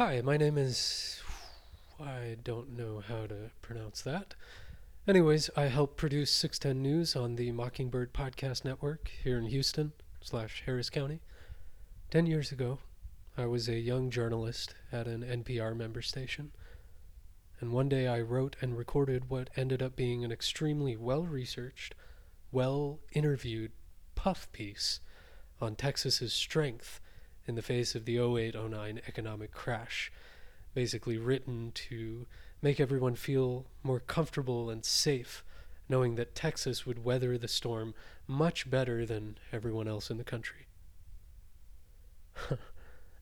Hi, my name is. I don't know how to pronounce that. Anyways, I help produce 610 News on the Mockingbird Podcast Network here in Houston slash Harris County. Ten years ago, I was a young journalist at an NPR member station. And one day I wrote and recorded what ended up being an extremely well researched, well interviewed puff piece on Texas's strength in the face of the 08 09 economic crash, basically written to make everyone feel more comfortable and safe, knowing that Texas would weather the storm much better than everyone else in the country.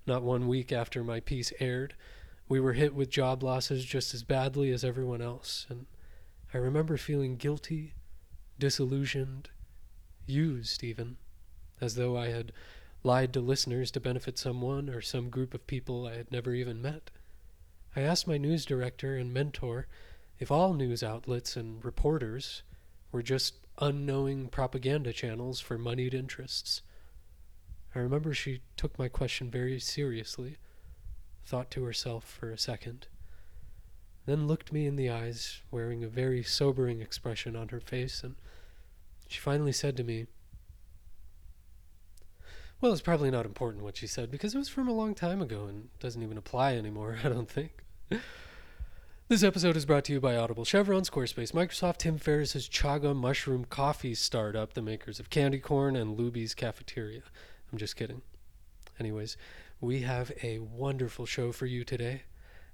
Not one week after my piece aired, we were hit with job losses just as badly as everyone else, and I remember feeling guilty, disillusioned, used even, as though I had lied to listeners to benefit someone or some group of people I had never even met. I asked my news director and mentor if all news outlets and reporters were just unknowing propaganda channels for moneyed interests. I remember she took my question very seriously, thought to herself for a second, then looked me in the eyes, wearing a very sobering expression on her face, and she finally said to me, well, it's probably not important what she said because it was from a long time ago and doesn't even apply anymore, I don't think. This episode is brought to you by Audible, Chevron, Squarespace, Microsoft, Tim Ferriss's Chaga Mushroom Coffee startup, the makers of Candy Corn and Luby's Cafeteria. I'm just kidding. Anyways, we have a wonderful show for you today.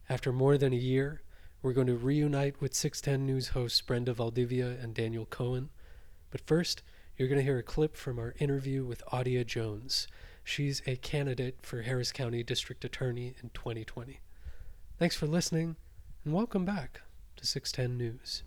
After more than a year, we're going to reunite with 610 News hosts Brenda Valdivia and Daniel Cohen. But first, you're going to hear a clip from our interview with Audia Jones. She's a candidate for Harris County District Attorney in 2020. Thanks for listening, and welcome back to 610 News.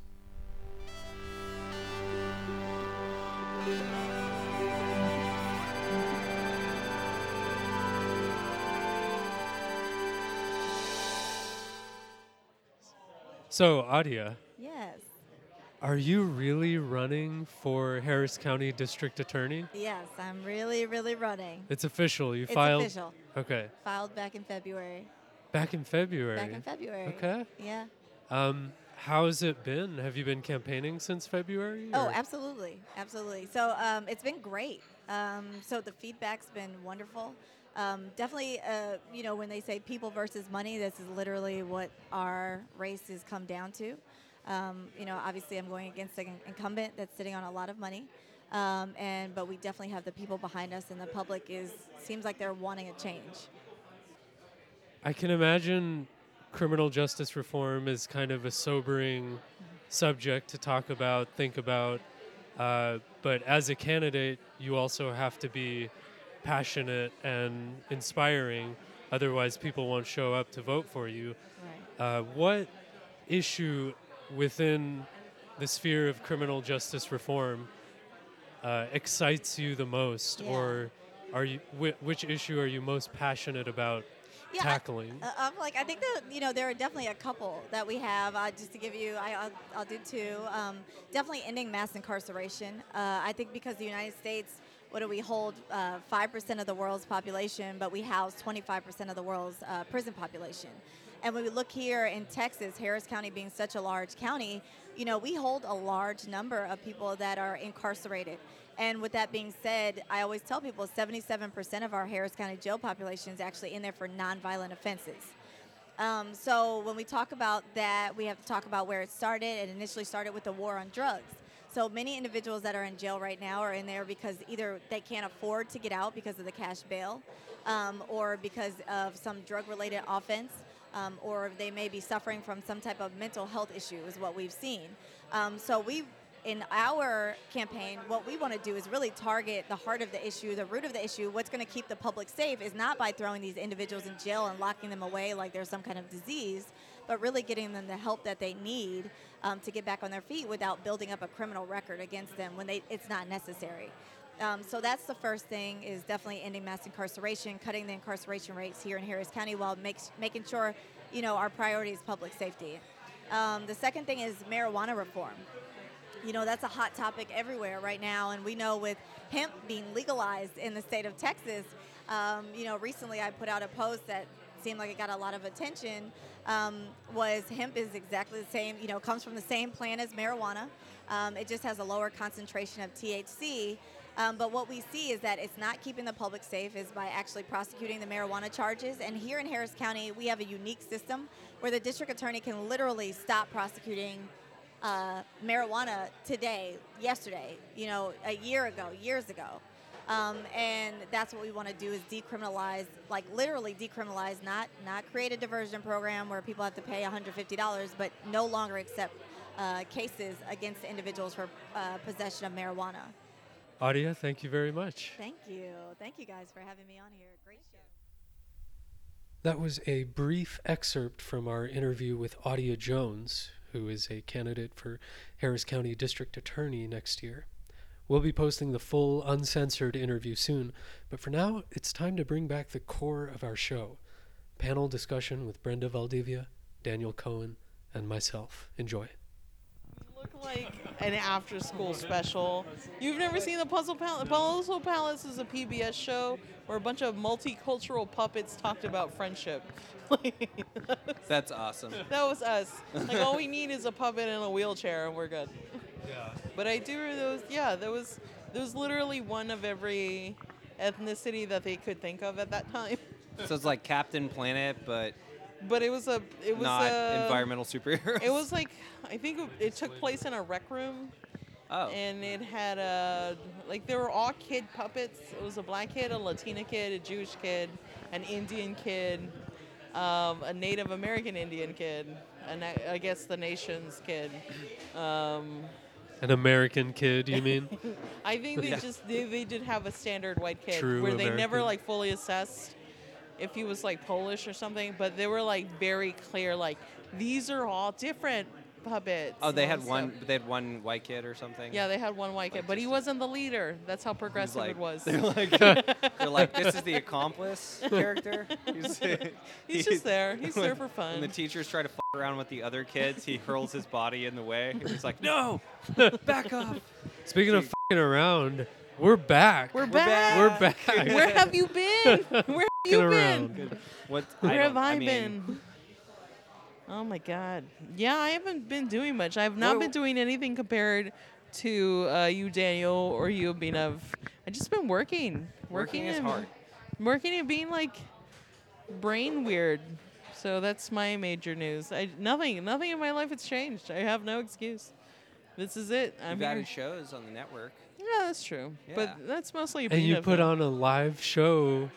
So, Audia, Yes. Are you really running for Harris County District Attorney? Yes, I'm really, really running. It's official. You It's filed. official. Okay. Filed back in February. Back in February. Back in February. Okay. Yeah. Um, how's it been? Have you been campaigning since February? Oh, absolutely, absolutely. So um, it's been great. Um, so the feedback's been wonderful. Um, definitely, uh, you know, when they say people versus money, this is literally what our race has come down to. Um, you know, obviously, I'm going against an incumbent that's sitting on a lot of money, um, and but we definitely have the people behind us, and the public is seems like they're wanting a change. I can imagine criminal justice reform is kind of a sobering subject to talk about, think about. Uh, but as a candidate, you also have to be passionate and inspiring. Otherwise, people won't show up to vote for you. Right. Uh, what issue within the sphere of criminal justice reform uh, excites you the most, Yeah. or are you whi- which issue are you most passionate about Yeah, tackling? Uh, I'm like, I think that you know there are definitely a couple that we have. Uh, just to give you, I, I'll, I'll do two. Um, definitely ending mass incarceration. Uh, I think because the United States, what do we hold? uh, Five percent of the world's population, but we house 25 percent of the world's uh, prison population. And when we look here in Texas, Harris County being such a large county, you know, we hold a large number of people that are incarcerated. And with that being said, I always tell people 77% of our Harris County jail population is actually in there for nonviolent offenses. Um, so when we talk about that, we have to talk about where it started. It initially started with the war on drugs. So many individuals that are in jail right now are in there because either they can't afford to get out because of the cash bail, um, or because of some drug-related offense, um, or they may be suffering from some type of mental health issue, is what we've seen. Um, so we in our campaign, what we want to do is really target the heart of the issue, the root of the issue. What's going to keep the public safe is not by throwing these individuals in jail and locking them away like there's some kind of disease, but really getting them the help that they need um, to get back on their feet without building up a criminal record against them when they, it's not necessary. Um, so that's the first thing is definitely ending mass incarceration, cutting the incarceration rates here in Harris County while makes, making sure, you know, our priority is public safety. Um, the second thing is marijuana reform you know that's a hot topic everywhere right now and we know with hemp being legalized in the state of texas um, you know recently i put out a post that seemed like it got a lot of attention um, was hemp is exactly the same. You know, comes from the same plant as marijuana. Um, it just has a lower concentration of THC. Um, but what we see is that it's not keeping the public safe is by actually prosecuting the marijuana charges. And here in Harris County, we have a unique system where the district attorney can literally stop prosecuting uh, marijuana today, yesterday, you know, a year ago, years ago. Um, and that's what we want to do is decriminalize, like literally decriminalize, not not create a diversion program where people have to pay $150, but no longer accept uh, cases against individuals for uh, possession of marijuana. Audia, thank you very much. Thank you. Thank you guys for having me on here. Great show. That was a brief excerpt from our interview with Audia Jones, who is a candidate for Harris County District Attorney next year. We'll be posting the full, uncensored interview soon, but for now, it's time to bring back the core of our show panel discussion with Brenda Valdivia, Daniel Cohen, and myself. Enjoy. Look like an after school special. You've never seen the Puzzle Palace? Puzzle Palace is a PBS show where a bunch of multicultural puppets talked about friendship. That's awesome. that was us. Like all we need is a puppet and a wheelchair and we're good. Yeah. But I do those yeah, there was there was literally one of every ethnicity that they could think of at that time. So it's like Captain Planet, but But it was a it was not a, environmental superheroes. It was like I think it- it took place in a rec room. oh, and it had a like they were all kid puppets. It was a black kid, a Latina kid, a Jewish kid, an Indian kid, um, a Native American Indian kid, and I, I guess the nation's kid. Um, An American kid, you mean? I think they Yeah. just they, they did have a standard white kid True where they never like fully assessed if he was like Polish or something, but they were like very clear like these are all different puppets. oh, they and had stuff. one. They had one white kid or something. Yeah, they had one white kid, Like but he wasn't the leader. That's how progressive like, it was. They're like, they're like, this is the accomplice character. He's, He's just there. He's there for fun. When the teachers try to f- around with the other kids, he hurls his body in the way. He's like, no, back off. Speaking of fing around, we're back. We're back. back. We're back. Where have you been? Where have you around. been? What? Where have don't- I, mean, been? Oh my God. Yeah, I haven't been doing much. I've not What- been doing anything compared to uh, you, Daniel, or you, Abhinav. I've just been working. Working is and- hard. Working and being like brain weird. So that's my major news. I nothing, nothing in my life has changed. I have no excuse. This is it. I'm You've here. added shows on the network. Yeah, that's true. Yeah. But that's mostly and you put on a live show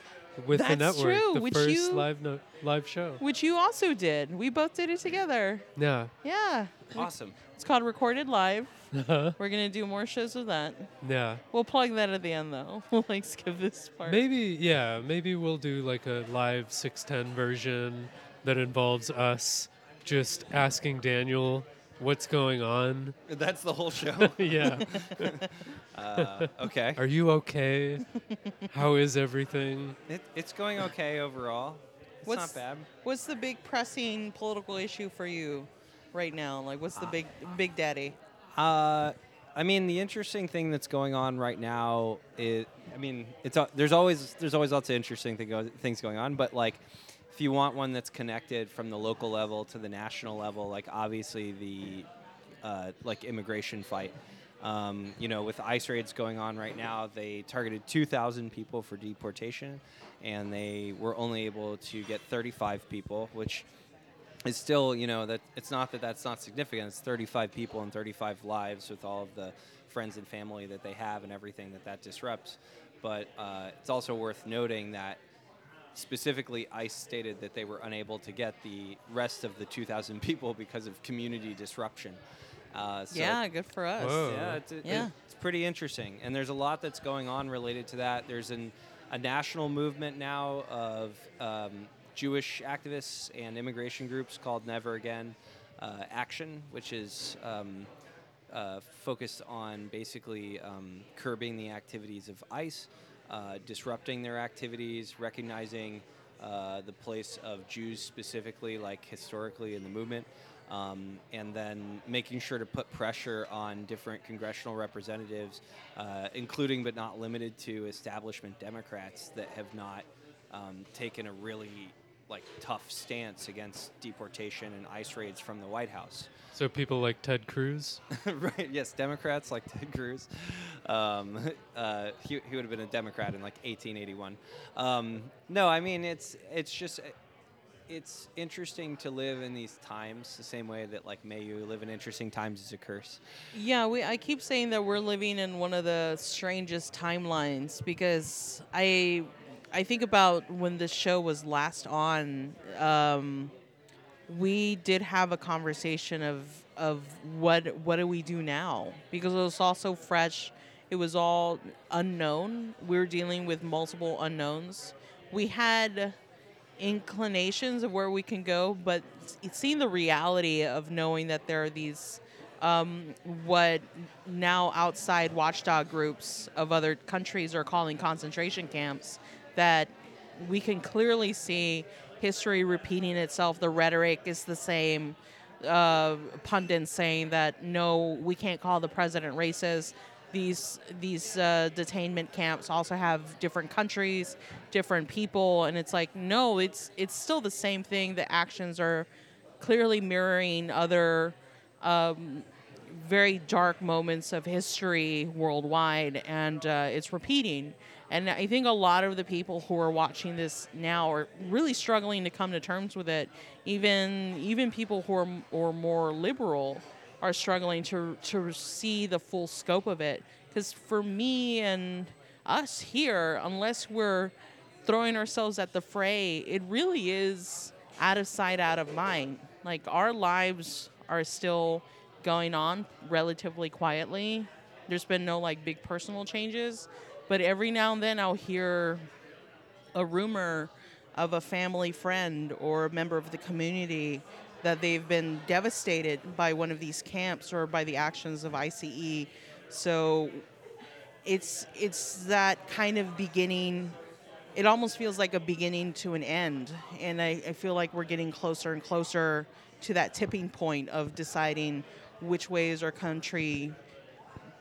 with the That's network. true, The which first you- live no- live show. which you also did. We both did it together. Yeah. Yeah. Awesome. It's called Recorded Live. Uh-huh. We're gonna do more shows with that. yeah. We'll plug that at the end though. We'll like skip this part. Maybe yeah, maybe we'll do like a live 610 version that involves us just asking Daniel what's going on. That's the whole show. yeah. Uh, okay. Are you okay? How is everything? It, it's going okay overall. It's What's- not bad. What's the big pressing political issue for you right now? Like what's the big big daddy? Uh, I mean, the interesting thing that's going on right now is, I mean, it's a- there's always there's always lots of interesting thing go, things going on, but like, if you want one that's connected from the local level to the national level, like obviously the uh, like immigration fight. Um, you know, with ICE raids going on right now, they targeted 2,000 people for deportation, and they were only able to get 35 people, which is still, you know, that it's not that that's not significant. It's 35 people and 35 lives with all of the friends and family that they have and everything that that disrupts. But uh, it's also worth noting that specifically ICE stated that they were unable to get the rest of the 2,000 people because of community disruption. Uh, so yeah, good for us. Whoa. yeah, it's, it- Yeah. it's pretty interesting. And there's a lot that's going on related to that. There's an, a national movement now of um, Jewish activists and immigration groups called Never Again uh, Action, which is um, uh, focused on basically um, curbing the activities of ICE, uh, disrupting their activities, recognizing uh, the place of Jews specifically, like historically in the movement, um, and then making sure to put pressure on different congressional representatives, uh, including but not limited to establishment Democrats that have not um, taken a really like tough stance against deportation and ICE raids from the White House. So people like Ted Cruz. right. Yes, Democrats like Ted Cruz. Um, uh, he, he would have been a Democrat in like 1881. Um, no, I mean it's it's just it's interesting to live in these times the same way that like may you live in interesting times is a curse. Yeah, we. I keep saying that we're living in one of the strangest timelines because I, I think about when this show was last on. Um, we did have a conversation of of what what do we do now because it was all so fresh. It was all unknown. We were dealing with multiple unknowns. We had inclinations of where we can go, but seeing the reality of knowing that there are these um, what now outside watchdog groups of other countries are calling concentration camps that we can clearly see history repeating itself. The rhetoric is the same. Uh, pundits saying that no, we can't call the president racist these these uh, detainment camps also have different countries, different people, and it's like no, it's it's still the same thing. The actions are clearly mirroring other um, very dark moments of history worldwide, and uh, it's repeating. And I think a lot of the people who are watching this now are really struggling to come to terms with it. Even even people who are or more liberal are struggling to to see the full scope of it. Because for me and us here, unless we're throwing ourselves at the fray, it really is out of sight, out of mind. Like our lives are still going on relatively quietly. There's been no like big personal changes, but every now and then I'll hear a rumor of a family friend or a member of the community that they've been devastated by one of these camps or by the actions of ICE. So it's it's that kind of beginning. It almost feels like a beginning to an end, and I, I feel like we're getting closer and closer to that tipping point of deciding which way is our country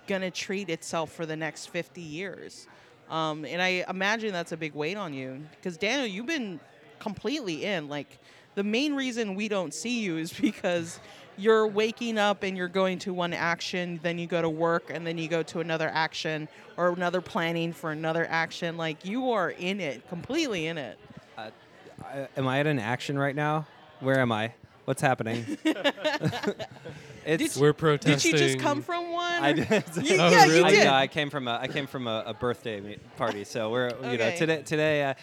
going to treat itself for the next 50 years. Um, and I imagine that's a big weight on you because Daniel, you've been completely in. Like the main reason we don't see you is because you're waking up and you're going to one action, then you go to work, and then you go to another action or another planning for another action. Like you are in it, completely in it. Uh, I, am I at an action right now? Where am I? What's happening? it's, We're protesting. Did you just come from one? I did. You- Oh, yeah, really? you I, did. no, I came from a I came from a, a birthday me- party, so we're you know Okay. today today uh,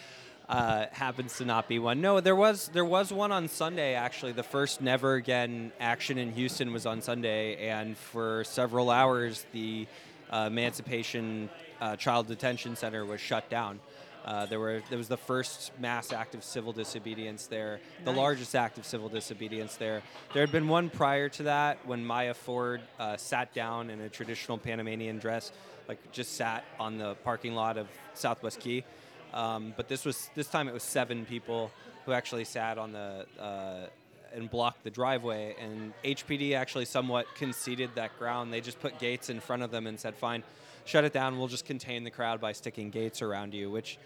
uh, happens to not be one. No, there was there was one on Sunday actually. The first Never Again action in Houston was on Sunday, and for several hours the uh, Emancipation uh, Child Detention Center was shut down. Uh, there were there was the first mass act of civil disobedience there, the Nice. largest act of civil disobedience there. There had been one prior to that when Maya Ford uh, sat down in a traditional Panamanian dress, like just sat on the parking lot of Southwest Key. Um, but this was this time it was seven people who actually sat on the uh, and blocked the driveway. And HPD actually somewhat conceded that ground. They just put gates in front of them and said, "Fine, shut it down. We'll just contain the crowd by sticking gates around you." Which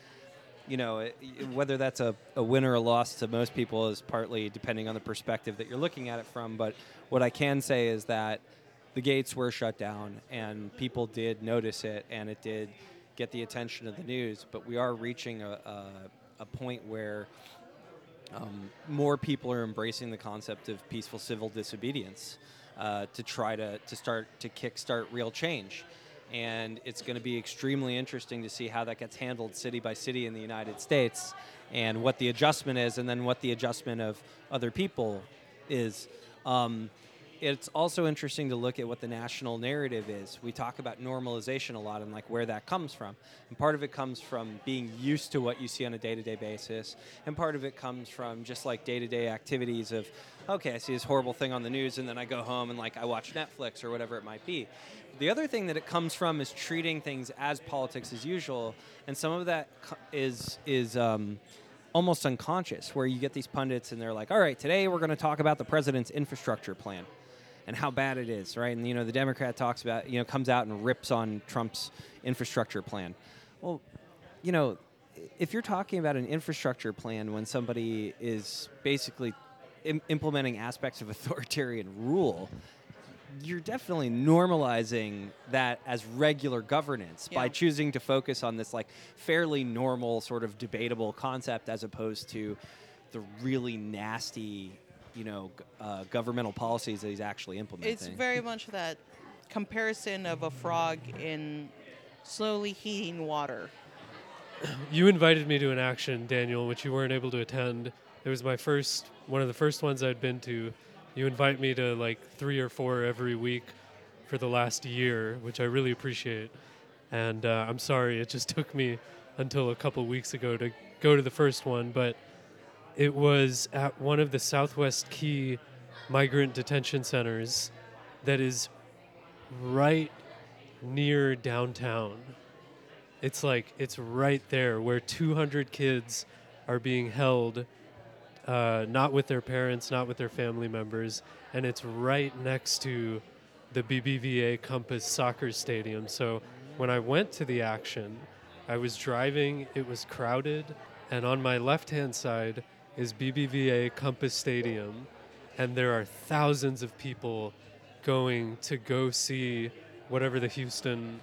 you know, it, whether that's a, a win or a loss to most people is partly depending on the perspective that you're looking at it from. But what I can say is that the gates were shut down and people did notice it and it did get the attention of the news. But we are reaching a, a, a point where um, more people are embracing the concept of peaceful civil disobedience uh, to try to, to start to kickstart real change. And it's going to be extremely interesting to see how that gets handled city by city in the United States and what the adjustment is, and then what the adjustment of other people is. Um, it's also interesting to look at what the national narrative is. We talk about normalization a lot and like where that comes from. And part of it comes from being used to what you see on a day-to-day basis, and part of it comes from just like day-to-day activities of okay, I see this horrible thing on the news and then I go home and like I watch Netflix or whatever it might be. The other thing that it comes from is treating things as politics as usual, and some of that is is um, almost unconscious, where you get these pundits and they're like, "All right, today we're going to talk about the president's infrastructure plan." And how bad it is, right? And you know, the Democrat talks about, you know, comes out and rips on Trump's infrastructure plan. Well, you know, if you're talking about an infrastructure plan when somebody is basically Im- implementing aspects of authoritarian rule, you're definitely normalizing that as regular governance by choosing to focus on this like fairly normal sort of debatable concept as opposed to the really nasty you know uh, governmental policies that he's actually implementing It's very much that comparison of a frog in slowly heating water. You invited me to an action, Daniel, which you weren't able to attend. It was my first, one of the first ones I'd been to. You invite me to like three or four every week for the last year, which I really appreciate. And uh, I'm sorry, it just took me until a couple weeks ago to go to the first one, but it was at one of the Southwest Key migrant detention centers that is right near downtown. It's like it's right there where 200 kids are being held, uh, not with their parents, not with their family members, and it's right next to the BBVA Compass Soccer Stadium. So when I went to the action, I was driving, it was crowded, and on my left hand side is BBVA Compass Stadium, and there are thousands of people going to go see whatever the Houston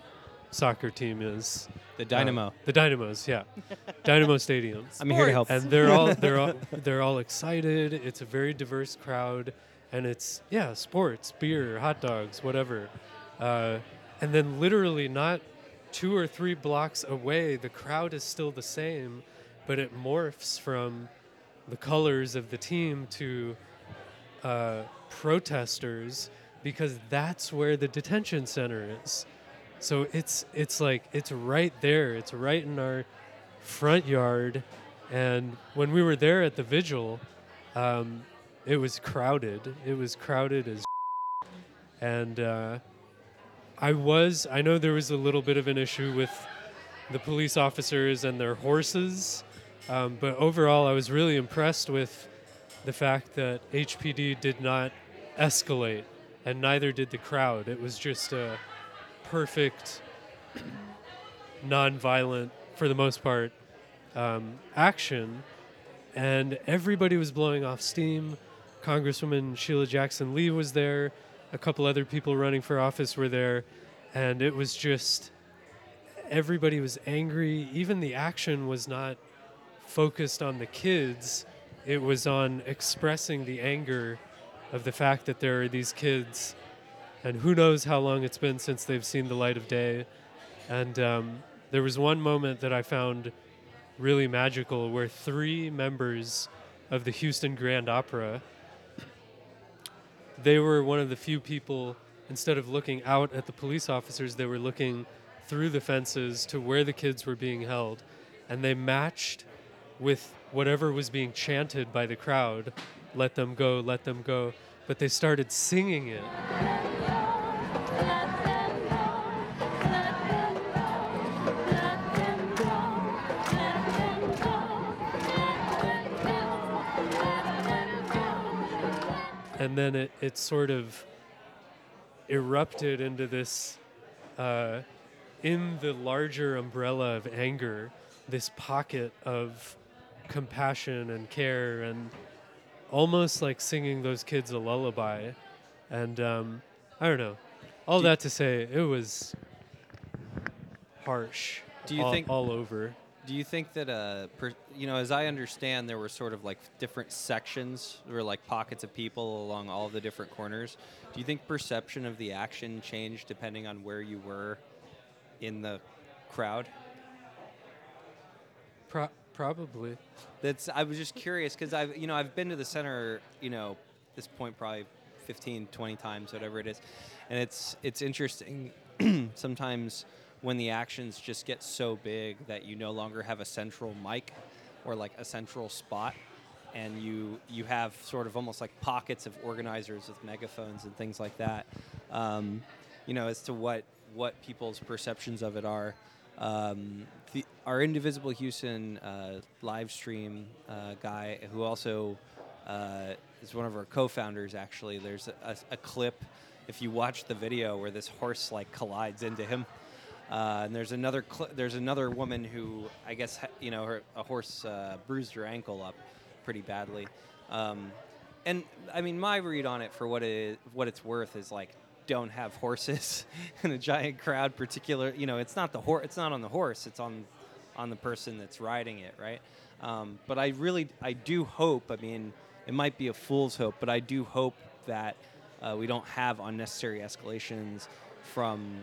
soccer team is. the dynamo Uh, the Dynamos, yeah. Dynamo Stadium. i'm here to help And they're all they're all they're all excited. It's a very diverse crowd and it's yeah, sports, beer, hot dogs, whatever. Uh, and then literally not two or three blocks away, the crowd is still the same, but it morphs from the colors of the team to uh, protesters because that's where the detention center is. So it's it's like it's right there. It's right in our front yard, and when we were there at the vigil, um, it was crowded. It was crowded as, and uh, I was. I know there was a little bit of an issue with the police officers and their horses, um, but overall, I was really impressed with the fact that HPD did not escalate, and neither did the crowd. It was just a perfect, non-violent, for the most part, um, action, and everybody was blowing off steam. Congresswoman Sheila Jackson Lee was there. A couple other people running for office were there, and it was just everybody was angry. Even the action was not focused on the kids. It was on expressing the anger of the fact that there are these kids, and who knows how long it's been since they've seen the light of day. And um, there was one moment that I found really magical where three members of the Houston Grand Opera they were one of the few people instead of looking out at the police officers they were looking through the fences to where the kids were being held and they matched with whatever was being chanted by the crowd let them go let them go but they started singing it. And then it, it sort of erupted into this uh, in the larger umbrella of anger this pocket of compassion and care and almost like singing those kids a lullaby and um, i don't know all Do- that to say it was harsh Do you all, think- all over Do you think that, uh, per, you know, as I understand, there were sort of like different sections, there were like pockets of people along all the different corners. Do you think perception of the action changed depending on where you were in the crowd? Pro- probably. That's. I was just curious because I've, you know, I've been to the center, you know, this point probably 15, 20 times, whatever it is, and it's it's interesting sometimes when the actions just get so big that you no longer have a central mic or like a central spot. And you you have sort of almost like pockets of organizers with megaphones and things like that. Um, you know as to what what people's perceptions of it are um, the, our indivisible houston uh, live stream uh, guy who also uh, is one of our co-founders actually there's a, a, clip if you watch the video where this horse like collides into him Uh, and there's another cl- there's another woman who I guess you know her a horse uh, bruised her ankle up pretty badly. Um, and I mean my read on it for what it is, what it's worth is like don't have horses in a giant crowd. Particular you know it's not the horse it's not on the horse it's on on the person that's riding it right. Um, but I really I do hope I mean it might be a fool's hope but I do hope that uh, we don't have unnecessary escalations from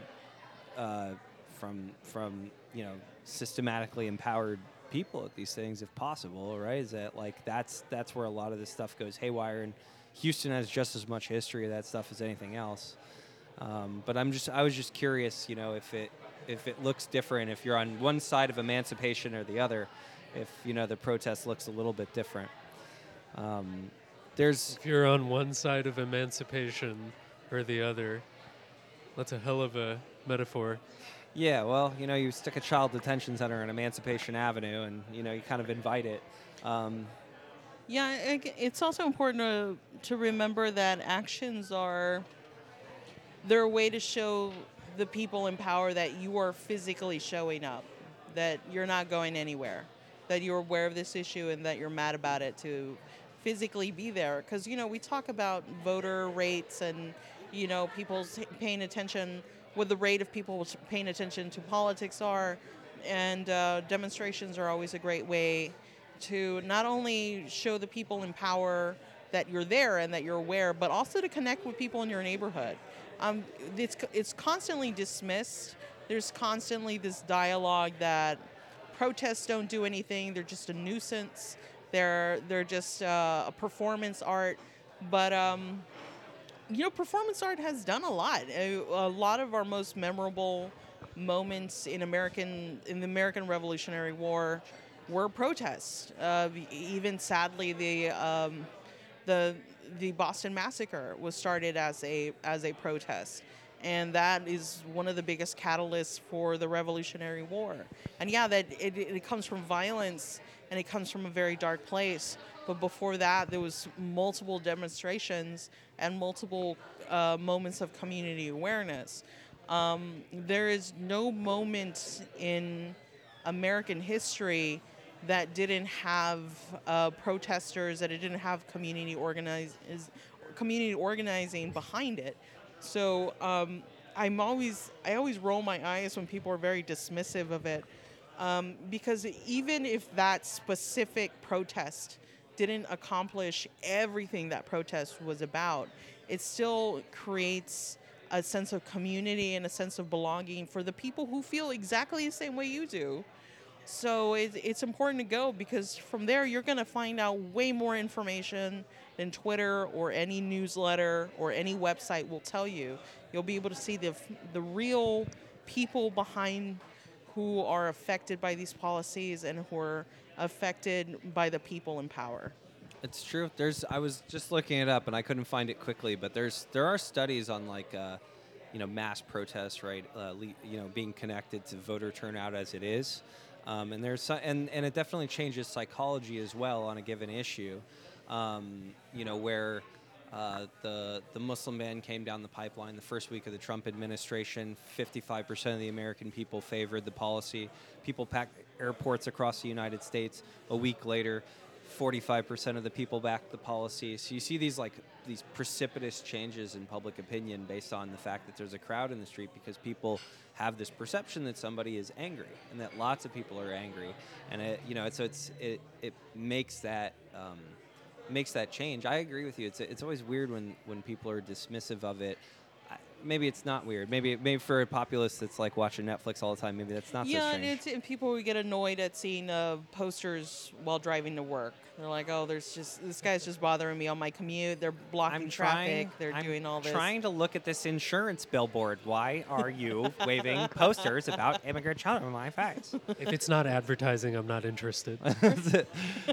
uh, from from you know systematically empowered people at these things if possible right is that like that's that's where a lot of this stuff goes haywire and houston has just as much history of that stuff as anything else um, but i'm just i was just curious you know if it if it looks different if you're on one side of emancipation or the other if you know the protest looks a little bit different um, there's If you're on one side of emancipation or the other, that's a hell of a metaphor. Yeah, well, you know, you stick a child detention center on Emancipation Avenue, and you know, you kind of invite it. Um, Yeah, it's also important to, to remember that actions are they're a way to show the people in power that you are physically showing up, that you're not going anywhere, that you're aware of this issue and that you're mad about it to physically be there. Because you know we talk about voter rates and you know people's paying attention, what the rate of people paying attention to politics are, and uh, demonstrations are always a great way to not only show the people in power that you're there and that you're aware, but also to connect with people in your neighborhood. Um, it's, it's constantly dismissed. There's constantly this dialogue that protests don't do anything. They're just a nuisance. They're they're just uh, a performance art. But um, you know, performance art has done a lot. A, a lot of our most memorable moments in American in the American Revolutionary War were protests. Uh, even sadly, the um, the the Boston Massacre was started as a as a protest, and that is one of the biggest catalysts for the Revolutionary War. And yeah, that it, it comes from violence and it comes from a very dark place. But before that, there was multiple demonstrations and multiple uh, moments of community awareness. Um, there is no moment in American history that didn't have uh, protesters, that it didn't have community organize, community organizing behind it. So um, I'm always I always roll my eyes when people are very dismissive of it, um, because even if that specific protest didn't accomplish everything that protest was about, it still creates a sense of community and a sense of belonging for the people who feel exactly the same way you do. So it, it's important to go because from there you're going to find out way more information than Twitter or any newsletter or any website will tell you. You'll be able to see the the real people behind who are affected by these policies and who are affected by the people in power. It's true. There's. I was just looking it up and I couldn't find it quickly, but there's there are studies on like, uh, you know, mass protests, right? Uh, you know, being connected to voter turnout as it is, um, and there's and and it definitely changes psychology as well on a given issue. Um, you know, where uh, the the Muslim ban came down the pipeline the first week of the Trump administration. 55% of the American people favored the policy. People packed airports across the United States. A week later, 45% of the people backed the policy. So you see these like these precipitous changes in public opinion based on the fact that there's a crowd in the street because people have this perception that somebody is angry and that lots of people are angry, and it you know so it's it it makes that. Um, makes that change. I agree with you. It's it's always weird when when people are dismissive of it. I- Maybe it's not weird. Maybe maybe for a populace that's like watching Netflix all the time, maybe that's not so yeah, and, strange. it's, and people would get annoyed at seeing uh, posters while driving to work. They're like, "Oh, there's just this guy's just bothering me on my commute. They're blocking I'm traffic. trying. They're I'm doing all this." Trying to look at this insurance billboard. Why are you waving posters about immigrant children on my face? If it's not advertising, I'm not interested.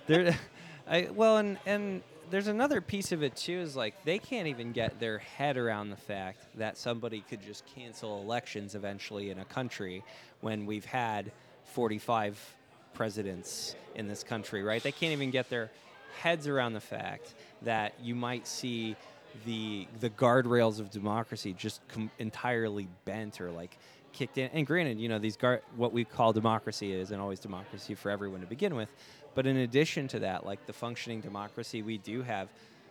there, I, well, and and there's another piece of it too. Is like they can't even get their head around the fact that somebody could just cancel elections eventually in a country when we've had 45 presidents in this country, right? They can't even get their heads around the fact that you might see the the guardrails of democracy just com- entirely bent or like kicked in. And granted, you know, these gar- what we call democracy isn't always democracy for everyone to begin with. But in addition to that, like the functioning democracy we do have,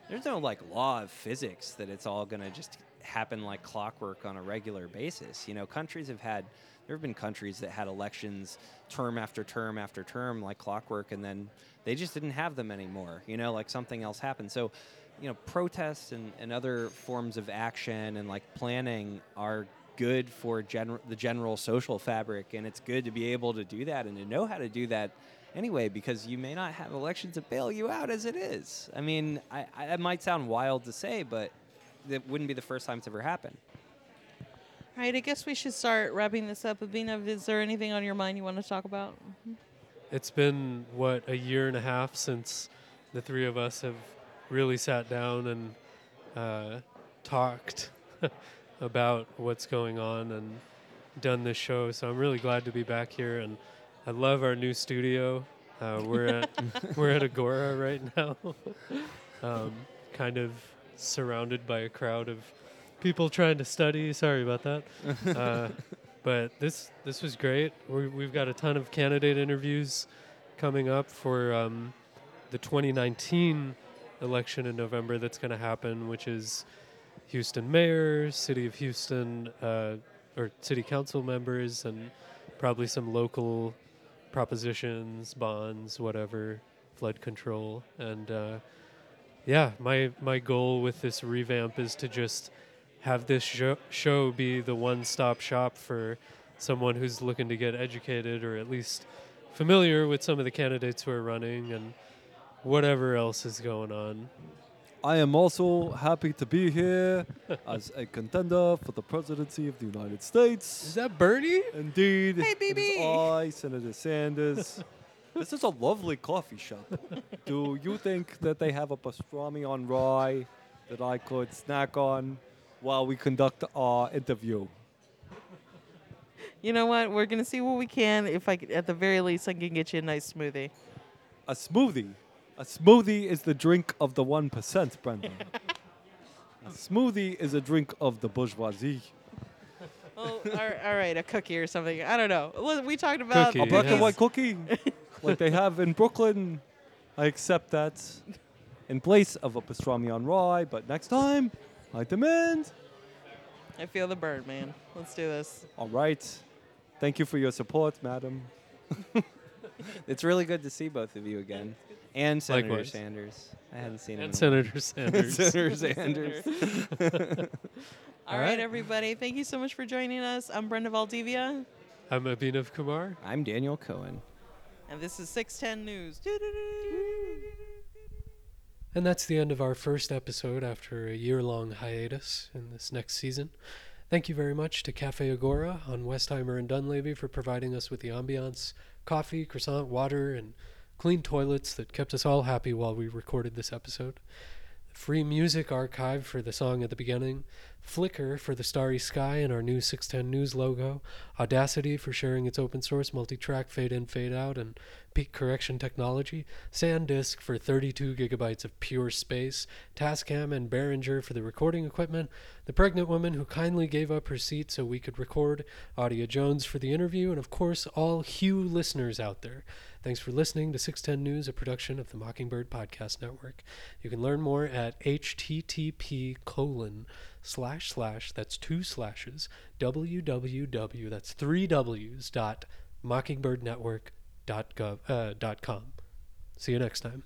there's no like law of physics that it's all going to just happen like clockwork on a regular basis. You know, countries have had there have been countries that had elections term after term after term like clockwork and then they just didn't have them anymore. You know, like something else happened. So, you know, protests and, and other forms of action and like planning are good for gener- the general social fabric and it's good to be able to do that and to know how to do that anyway because you may not have elections to bail you out as it is. I mean, I, I, it might sound wild to say, but it wouldn't be the first time it's ever happened. All right, I guess we should start wrapping this up. Abhinav, is there anything on your mind you want to talk about? It's been what a year and a half since the three of us have really sat down and uh, talked about what's going on and done this show. So I'm really glad to be back here, and I love our new studio. Uh, we're at we're at Agora right now, um, kind of surrounded by a crowd of people trying to study. Sorry about that. Uh, but this this was great. we we've got a ton of candidate interviews coming up for um, the 2019 election in November. That's going to happen, which is Houston mayor, city of Houston, uh, or city council members, and probably some local propositions, bonds, whatever, flood control, and uh, yeah, my my goal with this revamp is to just have this show, show be the one-stop shop for someone who's looking to get educated or at least familiar with some of the candidates who are running and whatever else is going on. I am also happy to be here as a contender for the presidency of the United States. Is that Bernie? Indeed, Hey, it is BB. I, Senator Sanders. this is a lovely coffee shop. Do you think that they have a pastrami on rye that I could snack on while we conduct our interview? You know what? We're gonna see what we can. If I, could, at the very least, I can get you a nice smoothie. A smoothie. A smoothie is the drink of the 1%, Brenda. a smoothie is a drink of the bourgeoisie. Oh, all right, all right, a cookie or something. I don't know. We talked about Cookie, A black Yeah. and white cookie, like they have in Brooklyn. I accept that in place of a pastrami on rye, but next time, I demand. I feel the burn, man. Let's do this. All right. Thank you for your support, madam. It's really good to see both of you again. And Senator Likewise. Sanders. I hadn't seen him. And in a while. Senator Sanders. Senator Sanders. All All right, right. everybody. Thank you so much for joining us. I'm Brenda Valdivia, I'm Abhinav Kumar. I'm Daniel Cohen. and this is 610 News. And that's the end of our first episode after a year long hiatus in this next season. Thank you very much to Cafe Agora on Westheimer and Dunlavy for providing us with the ambiance, coffee, croissant, water, and clean toilets that kept us all happy while we recorded this episode. Free music archive for the song at the beginning, Flickr for the starry sky and our new 610 News logo, Audacity for sharing its open source multi track fade in, fade out, and peak correction technology, SanDisk for 32 gigabytes of pure space, Tascam and Behringer for the recording equipment, the pregnant woman who kindly gave up her seat so we could record, Audia Jones for the interview, and of course, all Hugh listeners out there. Thanks for listening to 610 News, a production of the Mockingbird Podcast Network. You can learn more at http colon slash slash that's two slashes www that's three w's dot mockingbirdnetwork dot gov uh, dot com. See you next time.